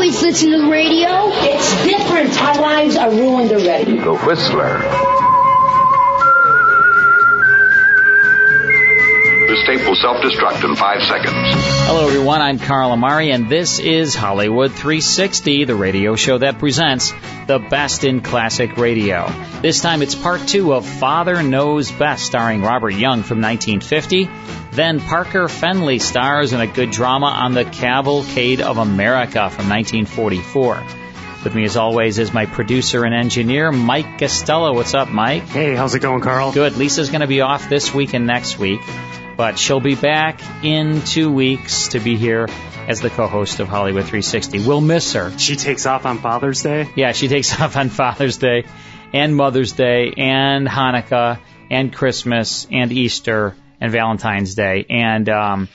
always listen to the radio. It's different. Our lives are ruined already. The Whistler. This tape will self-destruct in five seconds. Hello, everyone. I'm Carl Amari, and this is Hollywood 360, the radio show that presents the best in classic radio. This time it's part two of Father Knows Best, starring Robert Young from 1950. Then Parker Fennelly stars in a good drama on the Cavalcade of America from 1944. With me, as always, is my producer and engineer, Mike Costello. What's up, Mike? Hey, how's it going, Carl? Good. Lisa's going to be off this week and next week, but she'll be back in two weeks to be here as the co-host of Hollywood 360. We'll miss her. She takes off on Father's Day? Yeah, she takes off on Father's Day and Mother's Day and Hanukkah and Christmas and Easter and Valentine's Day and um,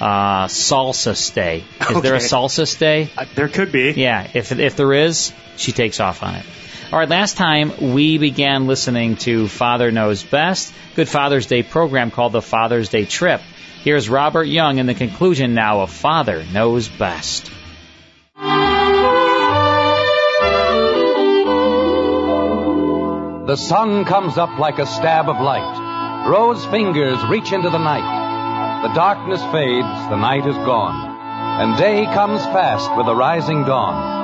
uh, Salsa Day. Is there a Salsa Day? Uh, there could be. Yeah, if if there is, she takes off on it. All right, last time we began listening to Father Knows Best, good Father's Day program called the Father's Day Trip. Here's Robert Young in the conclusion now of Father Knows Best. The sun comes up like a stab of light. Rose fingers reach into the night. The darkness fades, the night is gone. And day comes fast with the rising dawn.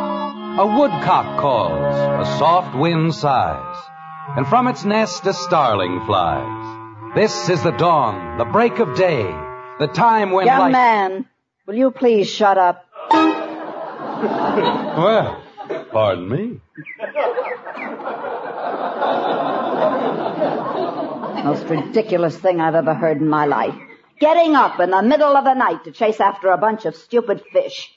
A woodcock calls, a soft wind sighs. And from its nest a starling flies. This is the dawn, the break of day, the time when Young light... man, will you please shut up? Well, pardon me. Most ridiculous thing I've ever heard in my life. Getting up in the middle of the night to chase after a bunch of stupid fish.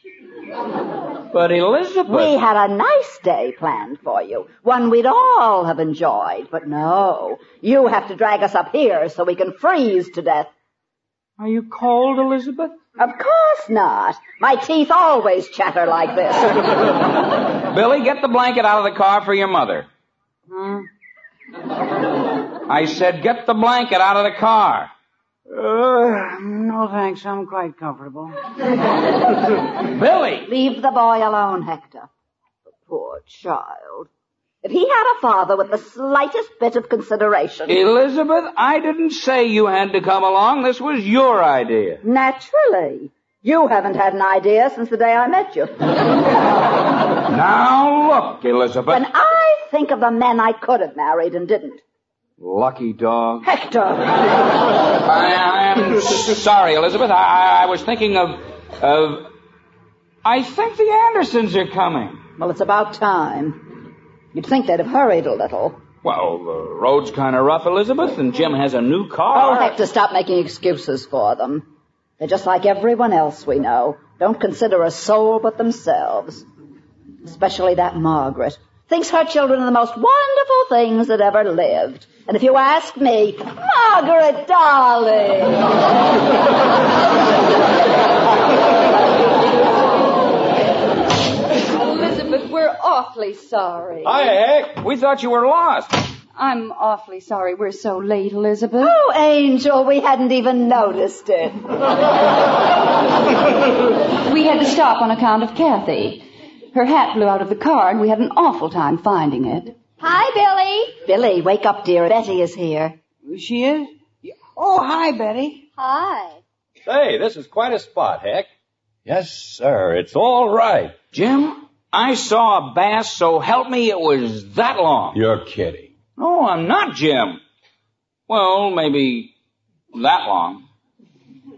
But Elizabeth... We had a nice day planned for you. One we'd all have enjoyed. But no, you have to drag us up here so we can freeze to death. Are you cold, Elizabeth? Of course not. My teeth always chatter like this. Billy, get the blanket out of the car for your mother. Hmm? I said get the blanket out of the car. Uh, no thanks, I'm quite comfortable. Billy! Leave the boy alone, Hector. The poor child. If he had a father with the slightest bit of consideration. Elizabeth, I didn't say you had to come along. This was your idea. Naturally. You haven't had an idea since the day I met you. Now look, Elizabeth. When I think of the men I could have married and didn't. Lucky dog. Hector! I, I'm sorry, Elizabeth. I, I, I was thinking of, of, I think the Andersons are coming. Well, it's about time. You'd think they'd have hurried a little. Well, the road's kind of rough, Elizabeth, and Jim has a new car. Oh, Hector, stop making excuses for them. They're just like everyone else we know. Don't consider a soul but themselves. Especially that Margaret. Thinks her children are the most wonderful things that ever lived. And if you ask me, Margaret, darling. Elizabeth, we're awfully sorry. Hi, Heck. We thought you were lost. I'm awfully sorry we're so late, Elizabeth. Oh, Angel, we hadn't even noticed it. We had to stop on account of Kathy. Her hat blew out of the car and we had an awful time finding it. Hi, Billy. Billy, wake up, dear. Betty is here. She is? Oh, hi, Betty. Hi. Say, this is quite a spot, Heck. Yes, sir. It's all right. Jim, I saw a bass, so help me, it was that long. You're kidding. No, I'm not, Jim. Well, maybe that long.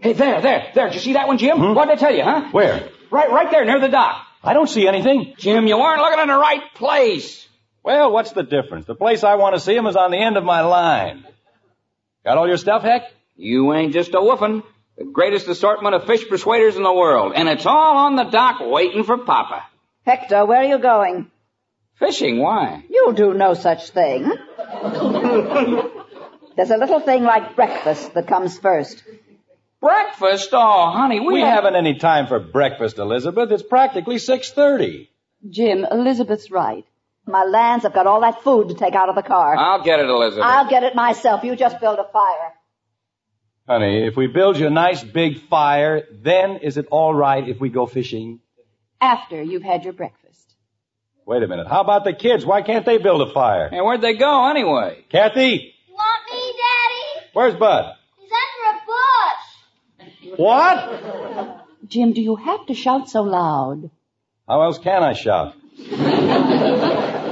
Hey, there, there, there. Did you see that one, Jim? Hmm? What did I tell you, huh? Where? Right, right there, near the dock. I don't see anything. Jim, you weren't looking in the right place. Well, what's the difference? The place I want to see him is on the end of my line. Got all your stuff, Heck? You ain't just a woofin'. The greatest assortment of fish persuaders in the world. And it's all on the dock waiting for Papa. Hector, where are you going? Fishing? Why? You'll do no such thing. There's a little thing like breakfast that comes first. Breakfast? Oh, honey, we, We have- haven't any time for breakfast, Elizabeth. It's practically 6.30. Jim, Elizabeth's right. My lands, I've got all that food to take out of the car. I'll get it, Elizabeth. I'll get it myself. You just build a fire. Honey, if we build you a nice big fire, then is it all right if we go fishing? After you've had your breakfast. Wait a minute. How about the kids? Why can't they build a fire? And where'd they go anyway? Kathy, You want me, Daddy? where's Bud? He's under a bush. What? Jim, do you have to shout so loud? How else can I shout?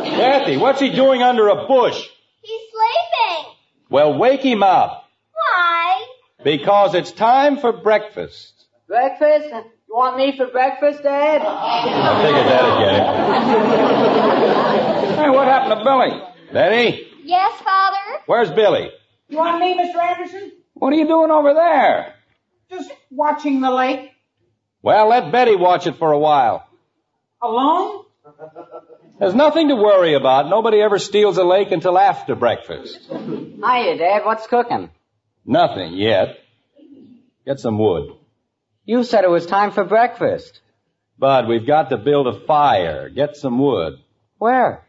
Kathy, what's he doing under a bush? He's sleeping. Well, wake him up. Why? Because it's time for breakfast. Breakfast? You want me for breakfast, Dad? I figured that'd get him. Hey, what happened to Billy? Betty, Yes, Father? where's Billy? You want me, Mr. Anderson? What are you doing over there? Just watching the lake. Well, let Betty watch it for a while. Alone? There's nothing to worry about. Nobody ever steals a lake until after breakfast. Hiya, Dad. What's cooking? Nothing yet. Get some wood. You said it was time for breakfast. Bud, we've got to build a fire. Get some wood. Where?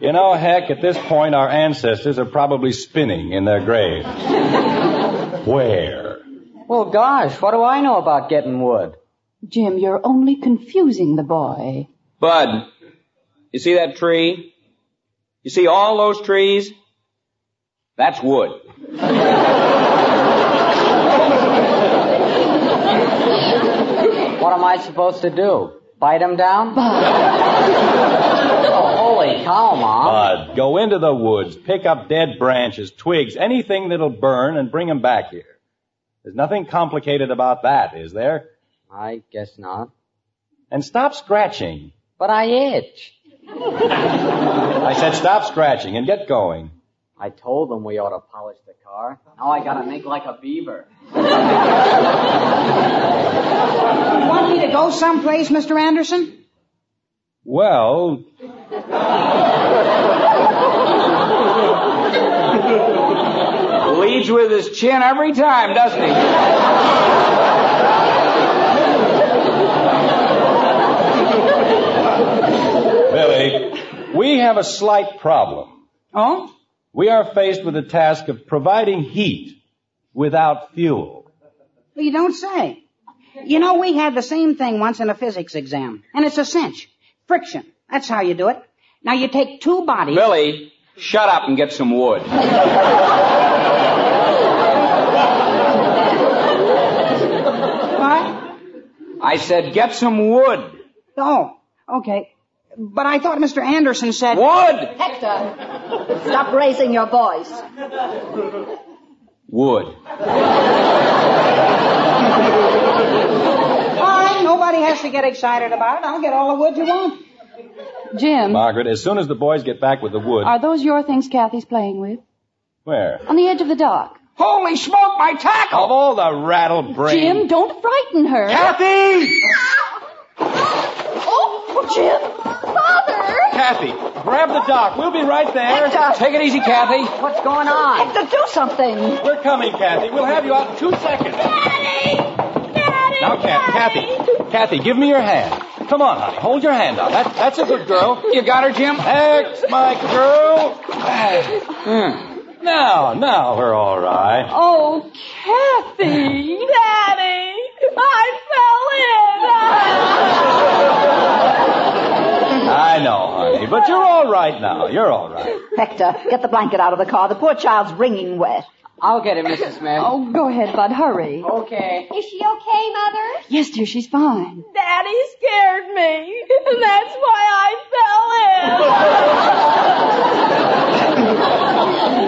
You know, heck, at this point our ancestors are probably spinning in their graves. Where? Well, gosh, what do I know about getting wood? Jim, you're only confusing the boy. Bud, you see that tree? You see all those trees? That's wood. What am I supposed to do? Bite them down? oh, holy cow, Mom. Bud, go into the woods, pick up dead branches, twigs, anything that'll burn, and bring 'em back here. There's nothing complicated about that, is there? I guess not. And stop scratching. But I itch. I said stop scratching and get going. I told them we ought to polish the car. Now I gotta make like a beaver. You want me to go someplace, Mr. Anderson? Well, Leads with his chin every time, doesn't he? Billy, we have a slight problem. Oh? We are faced with the task of providing heat without fuel. Well, you don't say. You know, we had the same thing once in a physics exam. And it's a cinch. Friction. That's how you do it. Now you take two bodies. Billy, shut up and get some wood. What? I said get some wood. Oh, okay. But I thought Mr. Anderson said... Wood! Hector, stop raising your voice. Wood. Fine, nobody has to get excited about it. I'll get all the wood you want. Jim, Margaret, as soon as the boys get back with the wood. are those your things Kathy's playing with? Where? On the edge of the dock. Holy smoke, my tackle! Of all the rattle brain. Jim, don't frighten her. Kathy! Jim! Father! Kathy, grab the dock. We'll be right there. Hector, uh, Take it easy, Kathy. What's going on? Hector, do something. We're coming, Kathy. We'll have you out in two seconds. Daddy! Daddy! Now, Kathy, Kathy, Kathy, give me your hand. Come on, honey. Hold your hand out. That, that's a good girl. You got her, Jim? That's my girl. Now, now we're all right. Oh, Kathy! Daddy! I fell in! I know, honey, but you're all right now. You're all right. Hector, get the blanket out of the car. The poor child's wringing wet. I'll get it, Mrs. Smith. Oh, go ahead, Bud. Hurry. Okay. Is she okay, Mother? Yes, dear, she's fine. Daddy scared me, and that's why I fell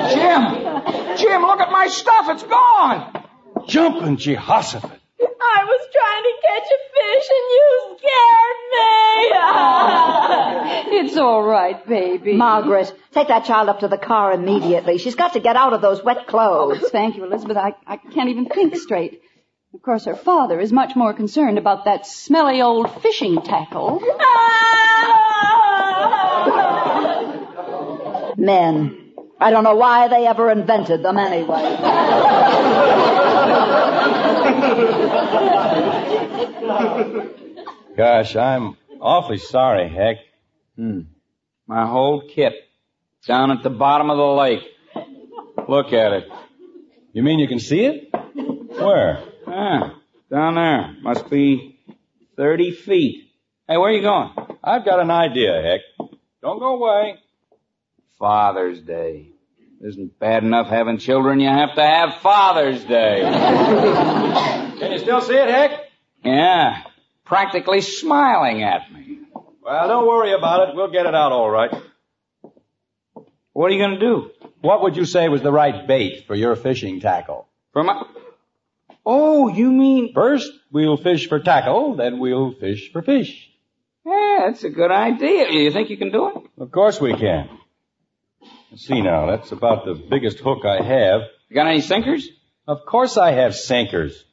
in. Jim! Jim, look at my stuff. It's gone. Jumping Jehoshaphat. I was trying to catch a fish and you scared me. It's all right, baby. Margaret, take that child up to the car immediately. She's got to get out of those wet Oh, clothes. thank you, Elizabeth. I, I can't even think straight. Of course, her father is much more concerned about that smelly old fishing tackle. Men. I don't know why they ever invented them anyway. Gosh, I'm awfully sorry, Heck. Hmm. My whole kit. Down at the bottom of the lake. Look at it. You mean you can see it? Where? Ah, down there. Must be 30 feet. Hey, where are you going? I've got an idea, Heck. Don't go away. Father's Day. Isn't bad enough having children, you have to have Father's Day. Can you still see it, Heck? Yeah. Practically smiling at me. Well, don't worry about it. We'll get it out all right. What are you gonna do? What would you say was the right bait for your fishing tackle? For my... Oh, you mean... First, we'll fish for tackle, then we'll fish for fish. Yeah, that's a good idea. You think you can do it? Of course we can. Let's see now, that's about the biggest hook I have. You got any sinkers? Of course I have sinkers.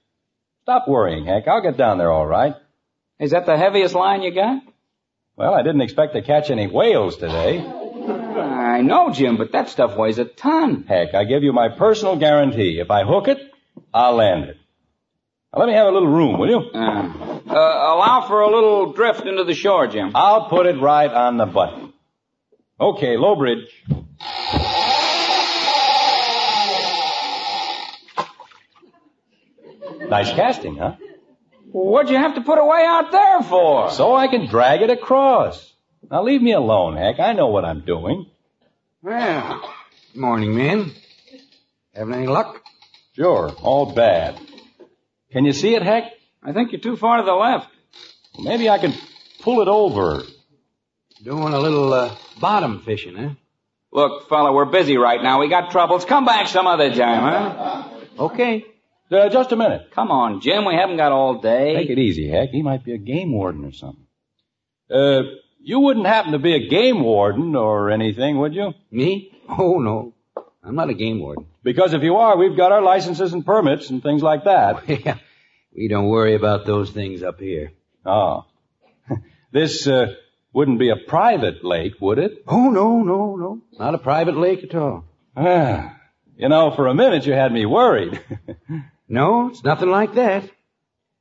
Stop worrying, Hank. I'll get down there all right. Is that the heaviest line you got? Well, I didn't expect to catch any whales today. I know, Jim, but that stuff weighs a ton. Heck, I give you my personal guarantee. If I hook it, I'll land it. Now let me have a little room, will you? Uh, uh, allow for a little drift into the shore, Jim. I'll put it right on the button. Okay, low bridge. Nice casting, huh? What'd you have to put away out there for? So I can drag it across. Now leave me alone, Heck. I know what I'm doing. Well, morning, men. Having any luck? Sure, all bad. Can you see it, Heck? I think you're too far to the left. Maybe I can pull it over. Doing a little uh, bottom fishing, huh? Look, fella, we're busy right now. We got troubles. Come back some other time, huh? Okay. Uh, just a minute. Come on, Jim. We haven't got all day. Take it easy, Heck. He might be a game warden or something. Uh, you wouldn't happen to be a game warden or anything, would you? Me? Oh, no. I'm not a game warden. Because if you are, we've got our licenses and permits and things like that. yeah. We don't worry about those things up here. Oh. this, uh, wouldn't be a private lake, would it? Oh, no, no, no. Not a private lake at all. Ah. You know, for a minute you had me worried. no, it's nothing like that.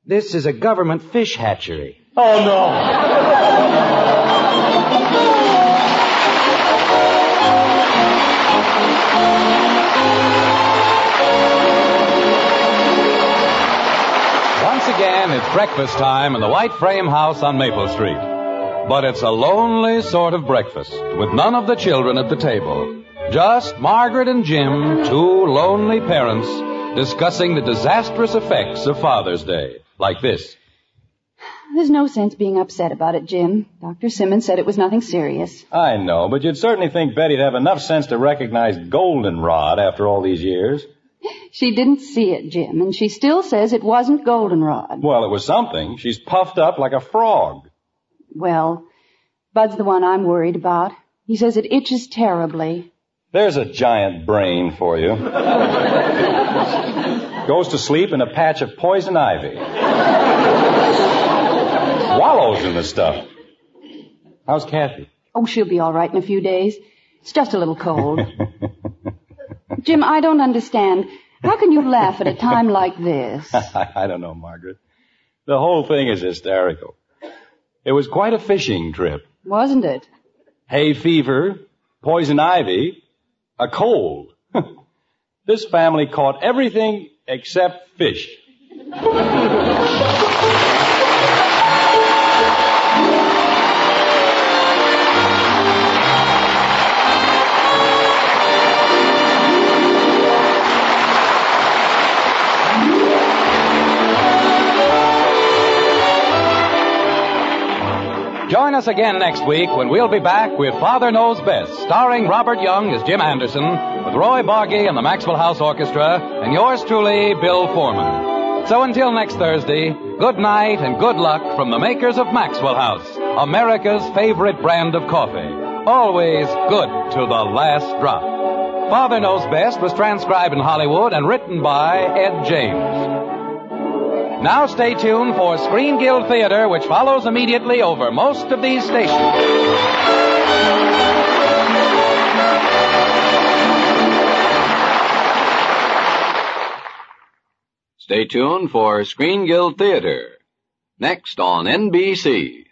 This is a government fish hatchery. Oh, no. Once again, it's breakfast time in the white frame house on Maple Street. But it's a lonely sort of breakfast with none of the children at the table. Just Margaret and Jim, two lonely parents, discussing the disastrous effects of Father's Day. Like this. There's no sense being upset about it, Jim. Dr. Simmons said it was nothing serious. I know, but you'd certainly think Betty'd have enough sense to recognize goldenrod after all these years. She didn't see it, Jim, and she still says it wasn't goldenrod. Well, it was something. She's puffed up like a frog. Well, Bud's the one I'm worried about. He says it itches terribly. There's a giant brain for you. Goes to sleep in a patch of poison ivy. Wallows in the stuff. How's Kathy? Oh, she'll be all right in a few days. It's just a little cold. Jim, I don't understand. How can you laugh at a time like this? I don't know, Margaret. The whole thing is hysterical. It was quite a fishing trip. Wasn't it? Hay fever, poison ivy, a cold. this family caught everything except fish. us again next week when we'll be back with Father Knows Best, starring Robert Young as Jim Anderson, with Roy Bargy and the Maxwell House Orchestra, and yours truly, Bill Foreman. So until next Thursday, good night and good luck from the makers of Maxwell House, America's favorite brand of coffee. Always good to the last drop. Father Knows Best was transcribed in Hollywood and written by Ed James. Now stay tuned for Screen Guild Theater, which follows immediately over most of these stations. Stay tuned for Screen Guild Theater. Next on NBC.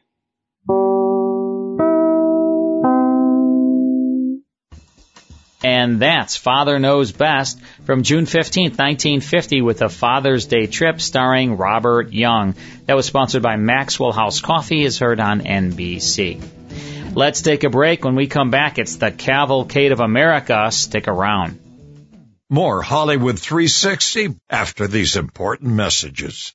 And that's Father Knows Best from June 15th, 1950 with a Father's Day trip starring Robert Young. That was sponsored by Maxwell House Coffee is heard on NBC. Let's take a break. When we come back, it's the Cavalcade of America. Stick around. More Hollywood 360 after these important messages.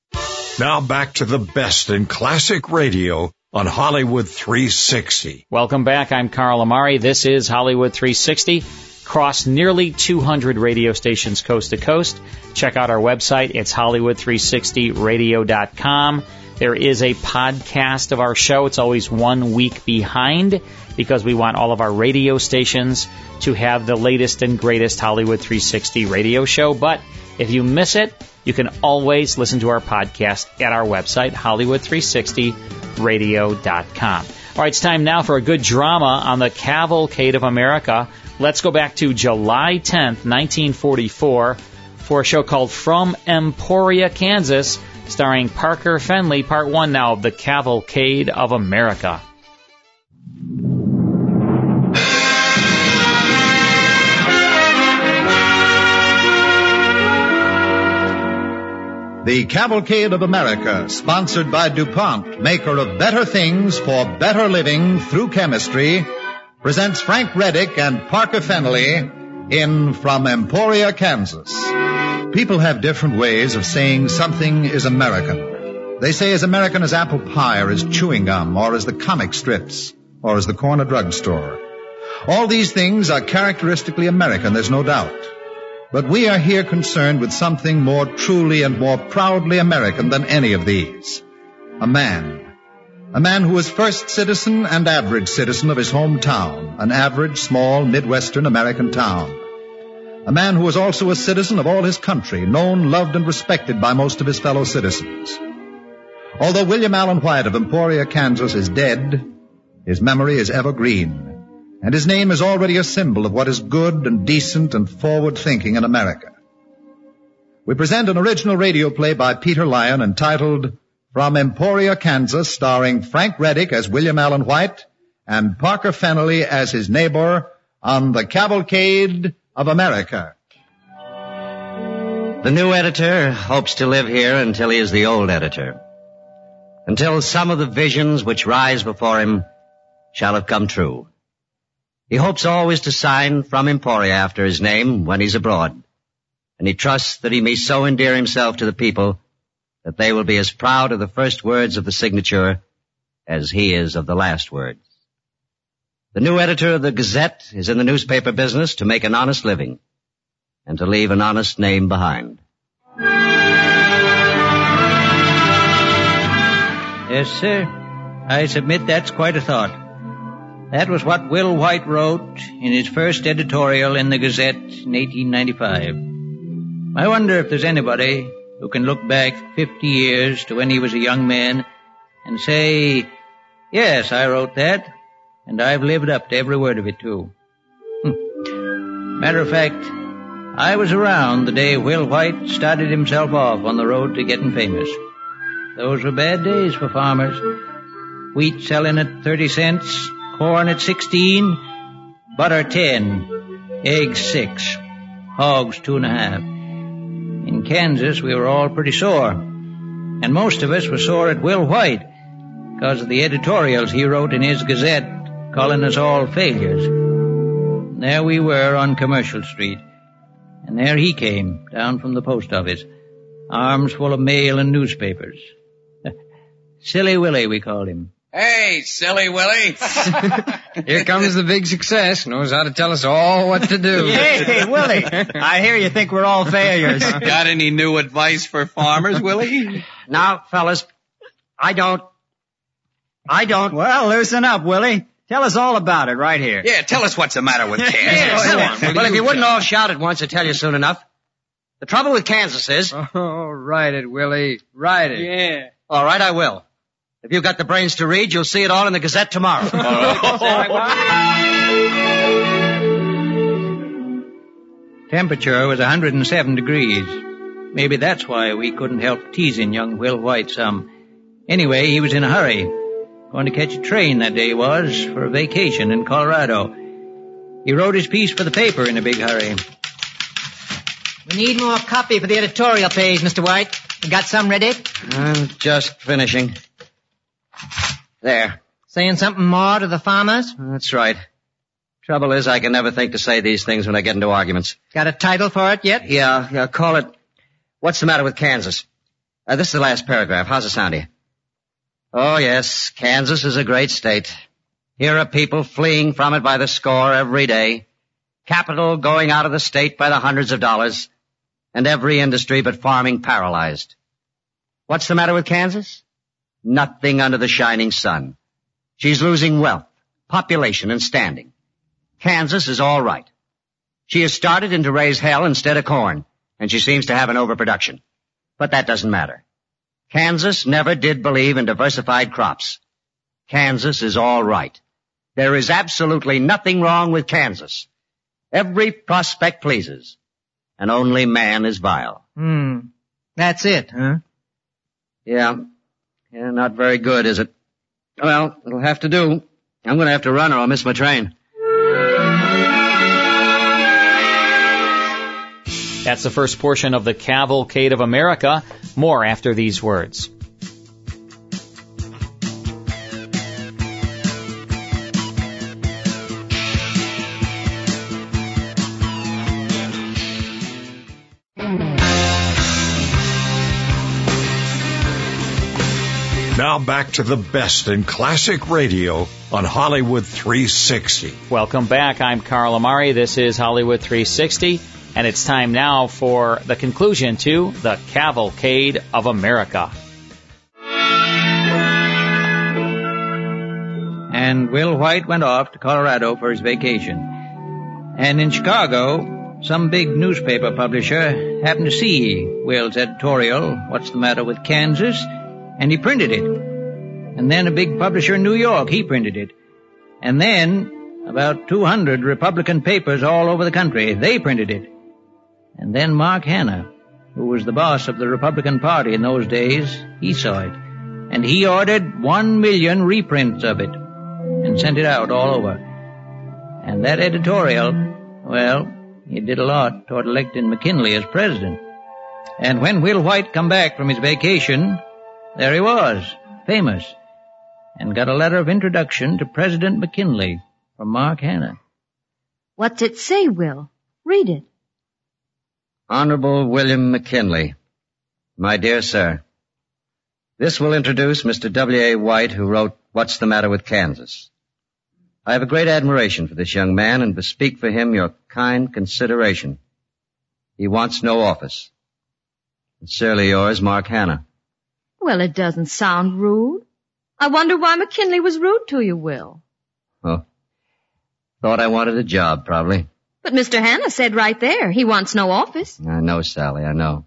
Now back to the best in classic radio on Hollywood 360. Welcome back. I'm Carl Amari. This is Hollywood 360. Cross nearly 200 radio stations coast to coast. Check out our website. It's Hollywood360radio.com. There is a podcast of our show. It's always one week behind because we want all of our radio stations to have the latest and greatest Hollywood 360 radio show. But if you miss it, you can always listen to our podcast at our website, Hollywood360radio.com. All right, it's time now for a good drama on the Cavalcade of America. Let's go back to July 10th, 1944, for a show called From Emporia, Kansas, starring Parker Fennelly, part one now of the Cavalcade of America. The Cavalcade of America, sponsored by DuPont, maker of better things for better living through chemistry, presents Frank Readick and Parker Fennelly in From Emporia, Kansas. People have different ways of saying something is American. They say as American as apple pie or as chewing gum or as the comic strips or as the corner drugstore. All these things are characteristically American, there's no doubt. But we are here concerned with something more truly and more proudly American than any of these. A man. A man who was first citizen and average citizen of his hometown, an average, small, Midwestern American town. A man who was also a citizen of all his country, known, loved, and respected by most of his fellow citizens. Although William Allen White of Emporia, Kansas is dead, his memory is evergreen and his name is already a symbol of what is good and decent and forward thinking in America. We present an original radio play by Peter Lyon entitled From Emporia, Kansas, starring Frank Readick as William Allen White and Parker Fennelly as his neighbor on the Cavalcade of America. The new editor hopes to live here until he is the old editor. Until some of the visions which rise before him shall have come true. He hopes always to sign from Emporia after his name when he's abroad, and he trusts that he may so endear himself to the people that they will be as proud of the first words of the signature as he is of the last words. The new editor of the Gazette is in the newspaper business to make an honest living and to leave an honest name behind. Yes, sir. I submit that's quite a thought. That was what Will White wrote in his first editorial in the Gazette in 1895. I wonder if there's anybody who can look back 50 years to when he was a young man and say, yes, I wrote that, and I've lived up to every word of it too. Hmm. Matter of fact, I was around the day Will White started himself off on the road to getting famous. Those were bad days for farmers. Wheat selling at 30 cents, corn at 16, butter 10, eggs 6, hogs two and a half. In Kansas, we were all pretty sore. And most of us were sore at Will White because of the editorials he wrote in his Gazette calling us all failures. And there we were on Commercial Street. And there he came, down from the post office, arms full of mail and newspapers. Silly Willie, we called him. Hey, silly Willie. Here comes the big success. Knows how to tell us all what to do. Hey, Willie. I hear you think we're all failures. Got any new advice for farmers, Willie? Now, fellas, I don't. I don't. Well, loosen up, Willie. Tell us all about it right here. Yeah, tell us what's the matter with Kansas. Yes, Go sir. on, well, if you wouldn't all shout at once, I'd tell you soon enough. The trouble with Kansas is... Oh, write it, Willie. Write it. Yeah. All right, I will. If you've got the brains to read, you'll see it all in the Gazette tomorrow. Temperature was 107 degrees. Maybe that's why we couldn't help teasing young Will White some. Anyway, he was in a hurry. Going to catch a train that day was for a vacation in Colorado. He wrote his piece for the paper in a big hurry. We need more copy for the editorial page, Mr. White. You got some ready? I'm just finishing. There. Saying something more to the farmers? That's right. Trouble is, I can never think to say these things when I get into arguments. Got a title for it yet? Yeah, yeah, call it, What's the Matter with Kansas? Uh, this is the last paragraph. How's it sound to you? Oh yes, Kansas is a great state. Here are people fleeing from it by the score every day. Capital going out of the state by the hundreds of dollars. And every industry but farming paralyzed. What's the matter with Kansas? Nothing under the shining sun. She's losing wealth, population, and standing. Kansas is all right. She has started in to raise hell instead of corn, and she seems to have an overproduction. But that doesn't matter. Kansas never did believe in diversified crops. Kansas is all right. There is absolutely nothing wrong with Kansas. Every prospect pleases, and only man is vile. Hmm. That's it, huh? Yeah. Yeah, not very good, is it? Well, it'll have to do. I'm gonna have to run or I'll miss my train. That's the first portion of the Cavalcade of America. More after these words. Now back to the best in classic radio on Hollywood 360. Welcome back. I'm Carl Amari. This is Hollywood 360, and it's time now for the conclusion to the Cavalcade of America. And Will White went off to Colorado for his vacation. And in Chicago, some big newspaper publisher happened to see Will's editorial, What's the Matter with Kansas? And he printed it. And then a big publisher in New York, he printed it. And then about 200 Republican papers all over the country, they printed it. And then Mark Hanna, who was the boss of the Republican Party in those days, he saw it. And he ordered one million reprints of it and sent it out all over. And that editorial, well, it did a lot toward electing McKinley as president. And when Will White come back from his vacation, there he was, famous, and got a letter of introduction to President McKinley from Mark Hanna. What's it say, Will? Read it. Honorable William McKinley, my dear sir, this will introduce Mr. W.A. White, who wrote What's the Matter with Kansas. I have a great admiration for this young man and bespeak for him your kind consideration. He wants no office. Sincerely yours, Mark Hanna. Well, it doesn't sound rude. I wonder why McKinley was rude to you, Will. Oh, thought I wanted a job, probably. But Mr. Hanna said right there he wants no office. I know, Sally, I know.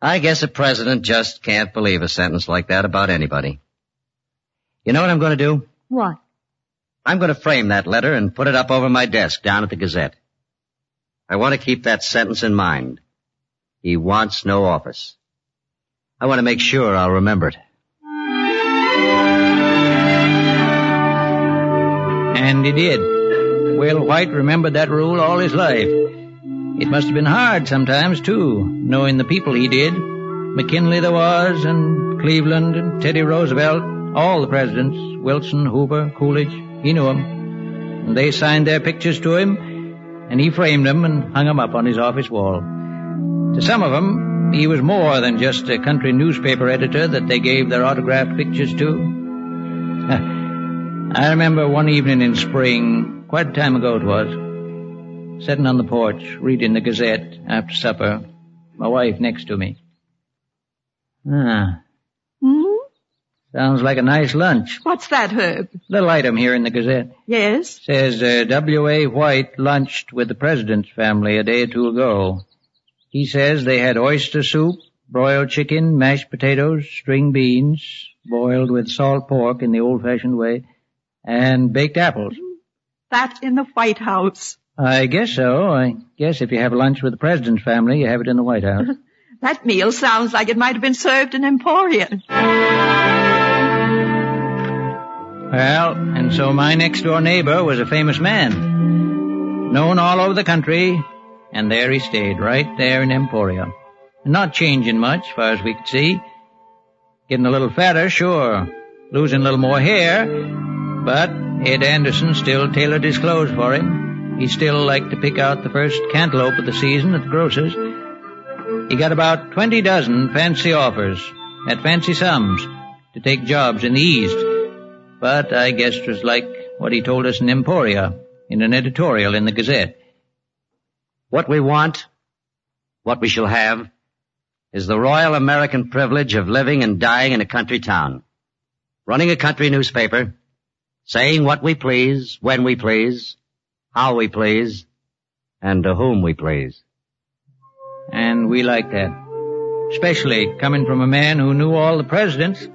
I guess a president just can't believe a sentence like that about anybody. You know what I'm going to do? What? I'm going to frame that letter and put it up over my desk down at the Gazette. I want to keep that sentence in mind. He wants no office. I want to make sure I'll remember it. And he did. Will White remembered that rule all his life. It must have been hard sometimes, too, knowing the people he did. McKinley there was, and Cleveland, and Teddy Roosevelt, all the presidents, Wilson, Hoover, Coolidge, he knew 'em. And they signed their pictures to him, and he framed 'em and hung 'em up on his office wall. To some of them, he was more than just a country newspaper editor that they gave their autographed pictures to. I remember one evening in spring, quite a time ago it was, sitting on the porch reading the Gazette after supper, my wife next to me. Ah. Hmm? Sounds like a nice lunch. What's that, Herb? Little item here in the Gazette. Yes? Says uh, W.A. White lunched with the president's family a day or two ago. He says they had oyster soup, broiled chicken, mashed potatoes, string beans, boiled with salt pork in the old-fashioned way, and baked apples. That in the White House. I guess so. I guess if you have lunch with the president's family, you have it in the White House. That meal sounds like it might have been served in Emporia. Well, and so my next door neighbor was a famous man. Known all over the country, and there he stayed, right there in Emporia. Not changing much, far as we could see. Getting a little fatter, sure. Losing a little more hair, but Ed Anderson still tailored his clothes for him. He still liked to pick out the first cantaloupe of the season at the grocer's. He got about twenty dozen fancy offers at fancy sums to take jobs in the East. But I guess it was like what he told us in Emporia in an editorial in the Gazette. What we want, what we shall have, is the royal American privilege of living and dying in a country town, running a country newspaper, saying what we please, when we please, how we please, and to whom we please. And we like that. Especially coming from a man who knew all the presidents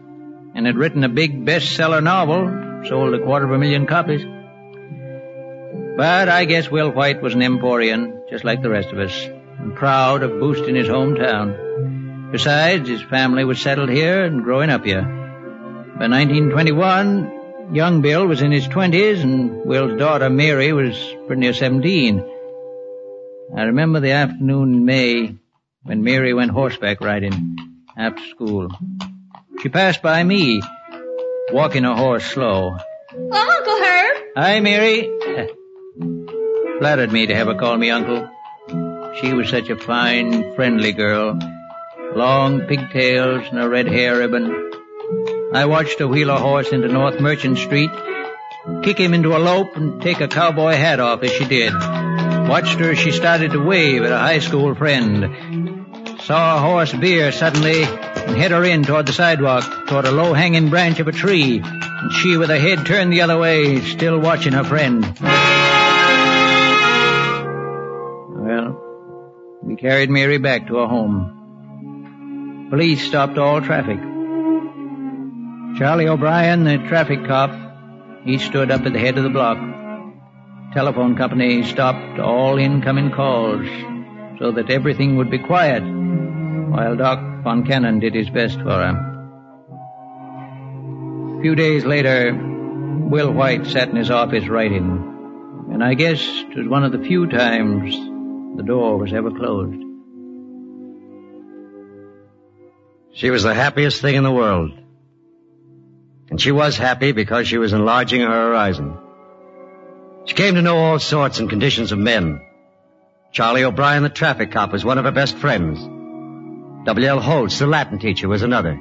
and had written a big bestseller novel, sold a quarter of a million copies. But I guess Will White was an Emporian, just like the rest of us, and proud of boosting his hometown. Besides, his family was settled here and growing up here. By 1921, young Bill was in his twenties and Will's daughter Mary was pretty near 17. I remember the afternoon in May when Mary went horseback riding after school. She passed by me, walking her horse slow. Oh, Uncle Herb. Hi, Mary. Flattered me to have her call me uncle. She was such a fine, friendly girl. Long pigtails and a red hair ribbon. I watched her wheel her horse into North Merchant Street, kick him into a lope and take a cowboy hat off as she did. Watched her as she started to wave at a high school friend. Saw a horse veer suddenly and head her in toward the sidewalk, toward a low-hanging branch of a tree, and she with her head turned the other way, still watching her friend. Carried Mary back to her home. Police stopped all traffic. Charlie O'Brien, the traffic cop, he stood up at the head of the block. Telephone company stopped all incoming calls so that everything would be quiet while Doc Von Cannon did his best for her. A few days later, Will White sat in his office writing, and I guess it was one of the few times the door was ever closed. She was the happiest thing in the world. And she was happy because she was enlarging her horizon. She came to know all sorts and conditions of men. Charlie O'Brien, the traffic cop, was one of her best friends. W.L. Holtz, the Latin teacher, was another.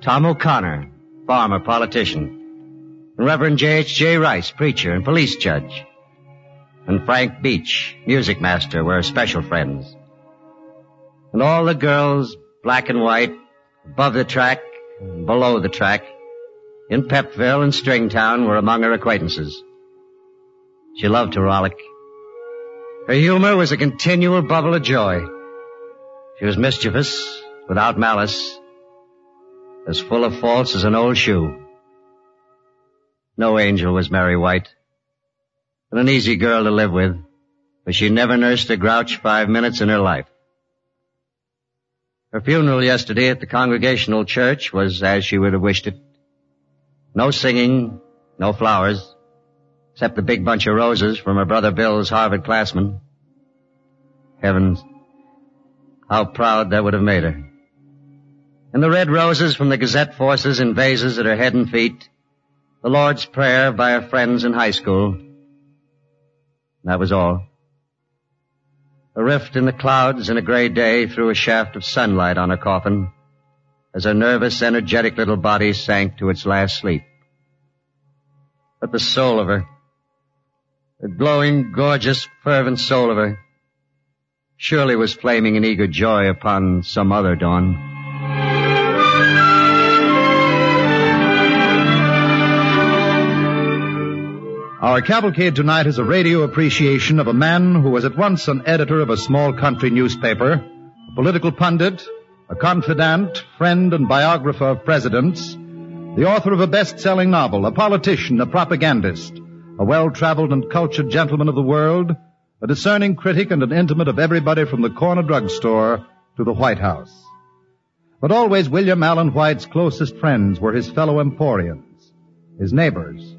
Tom O'Connor, farmer, politician. And Reverend J.H.J. Rice, preacher and police judge. And Frank Beach, music master, were special friends. And all the girls, black and white, above the track, and below the track, in Pepville and Stringtown were among her acquaintances. She loved to rollick. Her humor was a continual bubble of joy. She was mischievous, without malice, as full of faults as an old shoe. No angel was Mary White, an easy girl to live with, but she never nursed a grouch five minutes in her life. Her funeral yesterday at the Congregational Church was as she would have wished it. No singing, no flowers, except the big bunch of roses from her brother Bill's Harvard classman. Heavens, how proud that would have made her. And the red roses from the Gazette forces in vases at her head and feet, the Lord's Prayer by her friends in high school. That was all. A rift in the clouds in a gray day threw a shaft of sunlight on her coffin as her nervous, energetic little body sank to its last sleep. But the soul of her, the glowing, gorgeous, fervent soul of her, surely was flaming in eager joy upon some other dawn. Our cavalcade tonight is a radio appreciation of a man who was at once an editor of a small country newspaper, a political pundit, a confidant, friend, and biographer of presidents, the author of a best-selling novel, a politician, a propagandist, a well-traveled and cultured gentleman of the world, a discerning critic and an intimate of everybody from the corner drugstore to the White House. But always William Allen White's closest friends were his fellow Emporians, his neighbors.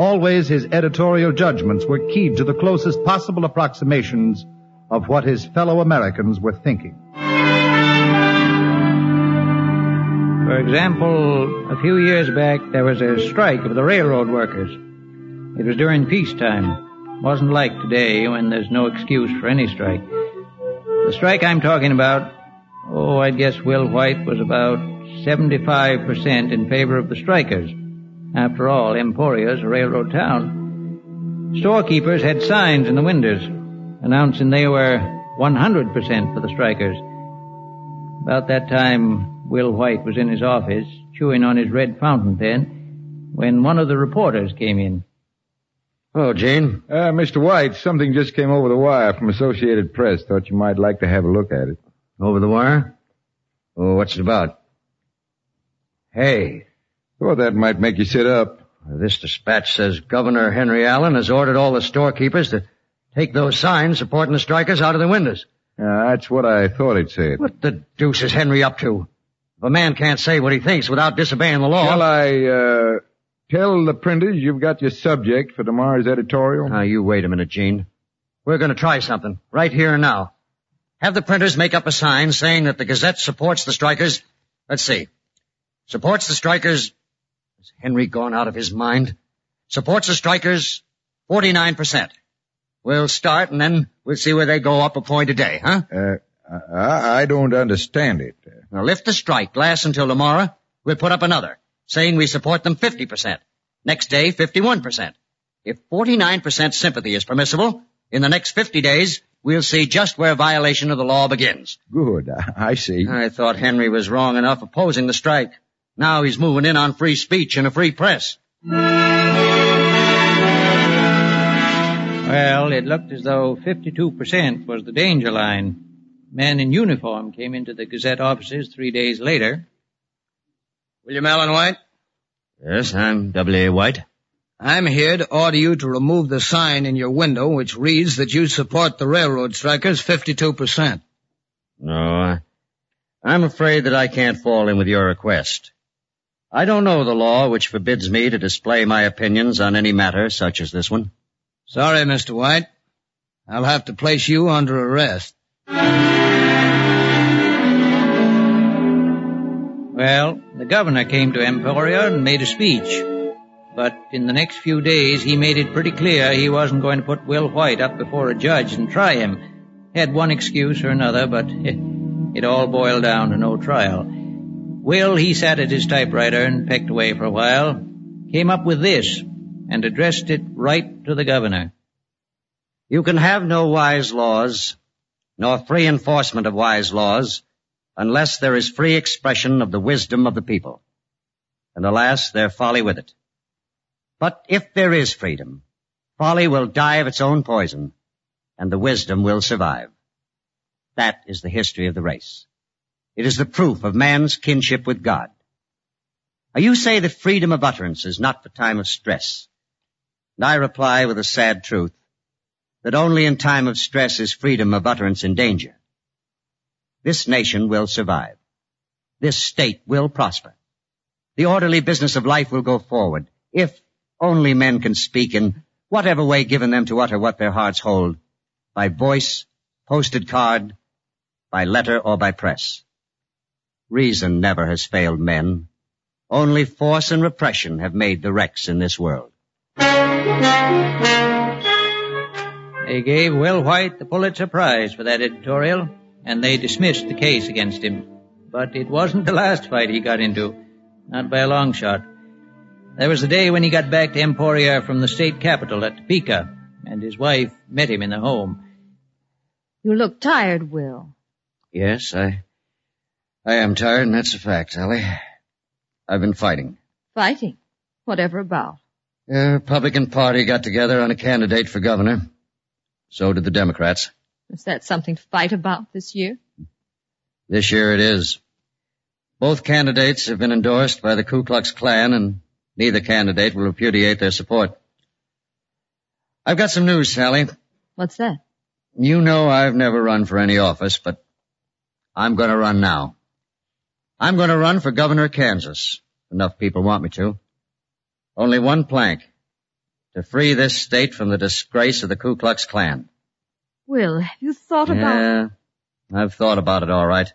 Always his editorial judgments were keyed to the closest possible approximations of what his fellow Americans were thinking. For example, a few years back there was a strike of the railroad workers. It was during peacetime. Wasn't like today when there's no excuse for any strike. The strike I'm talking about, oh, I'd guess Will White was about 75% in favor of the strikers. After all, Emporia's a railroad town. Storekeepers had signs in the windows announcing they were 100% for the strikers. About that time, Will White was in his office, chewing on his red fountain pen, when one of the reporters came in. Hello, Gene. Uh, Mr. White, something just came over the wire from Associated Press. Thought you might like to have a look at it. Over the wire? Oh, what's it about? Hey. Thought that might make you sit up. This dispatch says Governor Henry Allen has ordered all the storekeepers to take those signs supporting the strikers out of the windows. Yeah, that's what I thought it said. What the deuce is Henry up to? If a man can't say what he thinks without disobeying the law. Shall I, uh, tell the printers you've got your subject for tomorrow's editorial? Now, you wait a minute, Gene. We're gonna try something. Right here and now. Have the printers make up a sign saying that the Gazette supports the strikers. Let's see. Supports the strikers. Has Henry gone out of his mind? Supports the strikers 49%. We'll start and then we'll see where they go up a point a day, huh? Uh, I, I don't understand it. Now lift the strike lasts until tomorrow. We'll put up another, saying we support them 50%. Next day, 51%. If 49% sympathy is permissible, in the next 50 days, we'll see just where violation of the law begins. Good, I see. I thought Henry was wrong enough opposing the strike. Now he's moving in on free speech and a free press. Well, it looked as though 52% was the danger line. Men in uniform came into the Gazette offices three days later. William Allen White? Yes, I'm W.A. White. I'm here to order you to remove the sign in your window which reads that you support the railroad strikers 52%. No, I- I'm afraid that I can't fall in with your request. I don't know the law which forbids me to display my opinions on any matter such as this one. Sorry, Mr. White. I'll have to place you under arrest. Well, the governor came to Emporia and made a speech. But in the next few days, he made it pretty clear he wasn't going to put Will White up before a judge and try him. Had one excuse or another, but it all boiled down to no trial. Will, he sat at his typewriter and pecked away for a while, came up with this, and addressed it right to the governor. You can have no wise laws, nor free enforcement of wise laws, unless there is free expression of the wisdom of the people. And alas, their folly with it. But if there is freedom, folly will die of its own poison, and the wisdom will survive. That is the history of the race. It is the proof of man's kinship with God. Now you say that freedom of utterance is not for time of stress. And I reply with a sad truth that only in time of stress is freedom of utterance in danger. This nation will survive. This state will prosper. The orderly business of life will go forward if only men can speak in whatever way given them to utter what their hearts hold, by voice, posted card, by letter, or by press. Reason never has failed men. Only force and repression have made the wrecks in this world. They gave Will White the Pulitzer Prize for that editorial, and they dismissed the case against him. But it wasn't the last fight he got into, not by a long shot. There was the day when he got back to Emporia from the state capital at Topeka, and his wife met him in the home. You look tired, Will. Yes, I, I am tired, and that's a fact, Sally. I've been fighting. Fighting. Whatever about? The Republican Party got together on a candidate for governor. So did the Democrats. Is that something to fight about this year? This year it is. Both candidates have been endorsed by the Ku Klux Klan and neither candidate will repudiate their support. I've got some news, Sally. What's that? You know I've never run for any office, but I'm gonna run now. I'm gonna run for governor of Kansas. Enough people want me to. Only one plank. To free this state from the disgrace of the Ku Klux Klan. Will, have you thought about... Yeah, I've thought about it all right.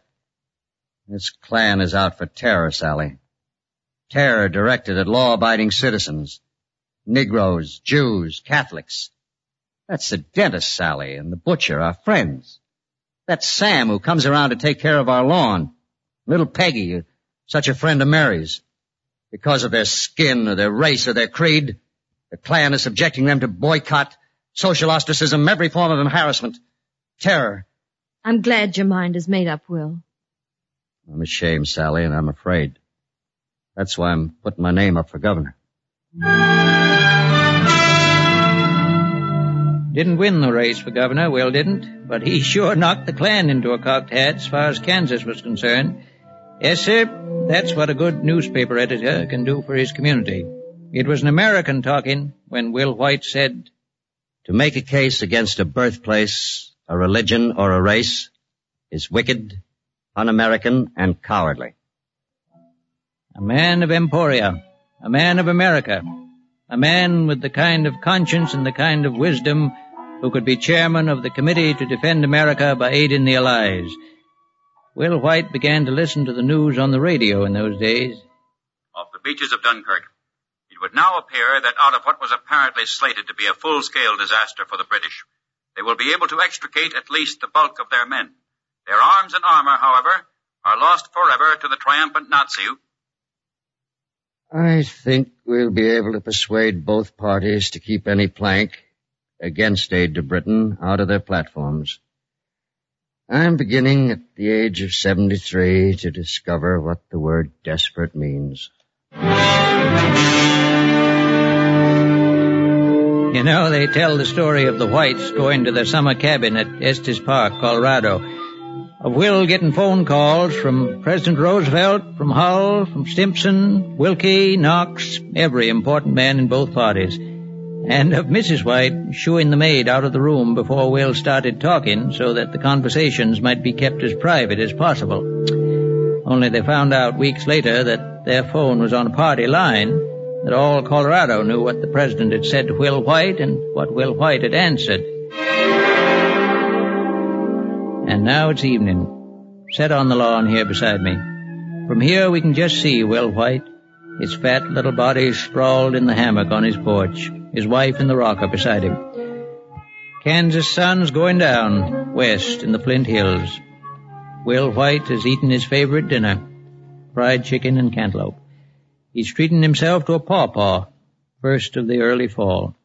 This Klan is out for terror, Sally. Terror directed at law-abiding citizens. Negroes, Jews, Catholics. That's the dentist, Sally, and the butcher, our friends. That's Sam who comes around to take care of our lawn. Little Peggy, such a friend of Mary's. Because of their skin or their race or their creed, the Klan is subjecting them to boycott, social ostracism, every form of harassment, terror. I'm glad your mind is made up, Will. I'm ashamed, Sally, and I'm afraid. That's why I'm putting my name up for governor. Didn't win the race for governor, Will didn't, but he sure knocked the Klan into a cocked hat as far as Kansas was concerned. Yes, sir, that's what a good newspaper editor can do for his community. It was an American talking when Will White said, To make a case against a birthplace, a religion, or a race is wicked, un-American, and cowardly. A man of Emporia, a man of America, a man with the kind of conscience and the kind of wisdom who could be chairman of the Committee to Defend America by aiding the Allies. Will White began to listen to the news on the radio in those days. Off the beaches of Dunkirk, it would now appear that out of what was apparently slated to be a full-scale disaster for the British, they will be able to extricate at least the bulk of their men. Their arms and armor, however, are lost forever to the triumphant Nazi. I think we'll be able to persuade both parties to keep any plank against aid to Britain out of their platforms. I'm beginning at the age of 73 to discover what the word desperate means. You know, they tell the story of the Whites going to their summer cabin at Estes Park, Colorado. Of Will getting phone calls from President Roosevelt, from Hull, from Stimson, Willkie, Knox, every important man in both parties. And of Mrs. White shooing the maid out of the room before Will started talking so that the conversations might be kept as private as possible. Only they found out weeks later that their phone was on a party line, that all Colorado knew what the president had said to Will White and what Will White had answered. And now it's evening. Set on the lawn here beside me. From here we can just see Will White, his fat little body sprawled in the hammock on his porch, his wife in the rocker beside him. Kansas sun's going down, west in the Flint Hills. Will White has eaten his favorite dinner, fried chicken and cantaloupe. He's treating himself to a pawpaw, first of the early fall.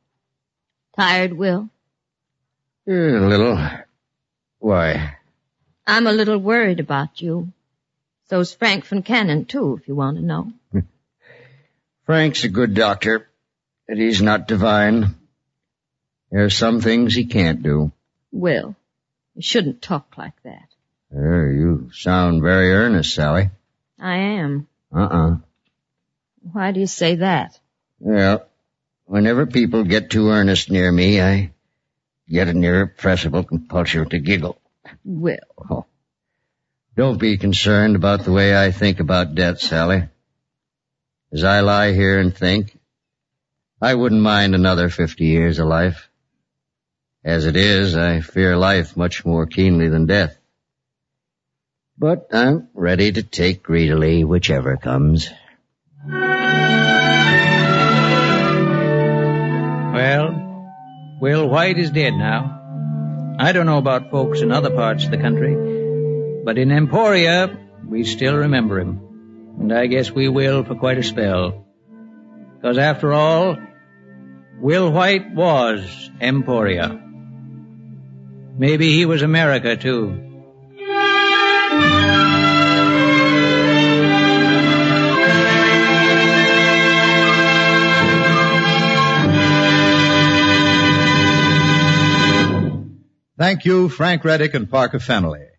Tired, Will? Eh, a little. Why? I'm a little worried about you. So's Frank von Cannon, too, if you want to know. Frank's a good doctor, but he's not divine. There are some things he can't do. Will, you shouldn't talk like that. Uh, you sound very earnest, Sally. I am. Uh-uh. Why do you say that? Well, whenever people get too earnest near me, I get an irrepressible compulsion to giggle. Will. Oh. Don't be concerned about the way I think about death, Sally. As I lie here and think, I wouldn't mind another fifty years of life. As it is, I fear life much more keenly than death. But I'm ready to take greedily whichever comes. Well, Will White is dead now. I don't know about folks in other parts of the country, but in Emporia, we still remember him. And I guess we will for quite a spell. Because after all, Will White was Emporia. Maybe he was America too. Thank you, Frank Readick and Parker Fennelly.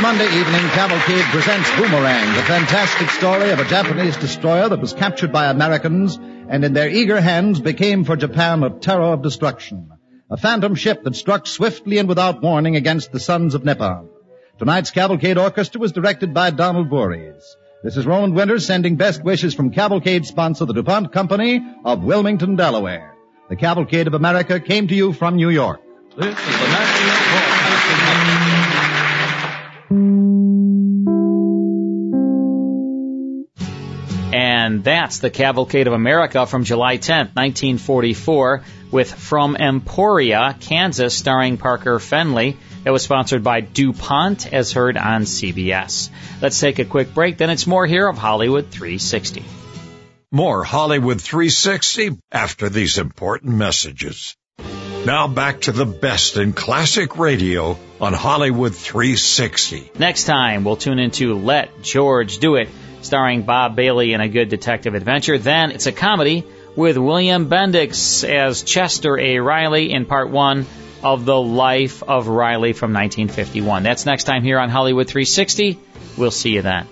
Monday evening, Cavalcade presents Boomerang, the fantastic story of a Japanese destroyer that was captured by Americans and in their eager hands became for Japan a terror of destruction. A phantom ship that struck swiftly and without warning against the sons of Nippon. Tonight's Cavalcade Orchestra was directed by Donald Voorhees. This is Roland Winters sending best wishes from Cavalcade sponsor, the DuPont Company of Wilmington, Delaware. The Cavalcade of America came to you from New York. This is the National Broadcasting Company. And that's the Cavalcade of America from July 10th, 1944, with From Emporia, Kansas, starring Parker Fennelly. It was sponsored by DuPont, as heard on CBS. Let's take a quick break, then it's more here of Hollywood 360. More Hollywood 360 after these important messages. Now back to the best in classic radio on Hollywood 360. Next time, we'll tune into Let George Do It, starring Bob Bailey in a good detective adventure. Then it's a comedy with William Bendix as Chester A. Riley in part one of The Life of Riley from 1951. That's next time here on Hollywood 360. We'll see you then.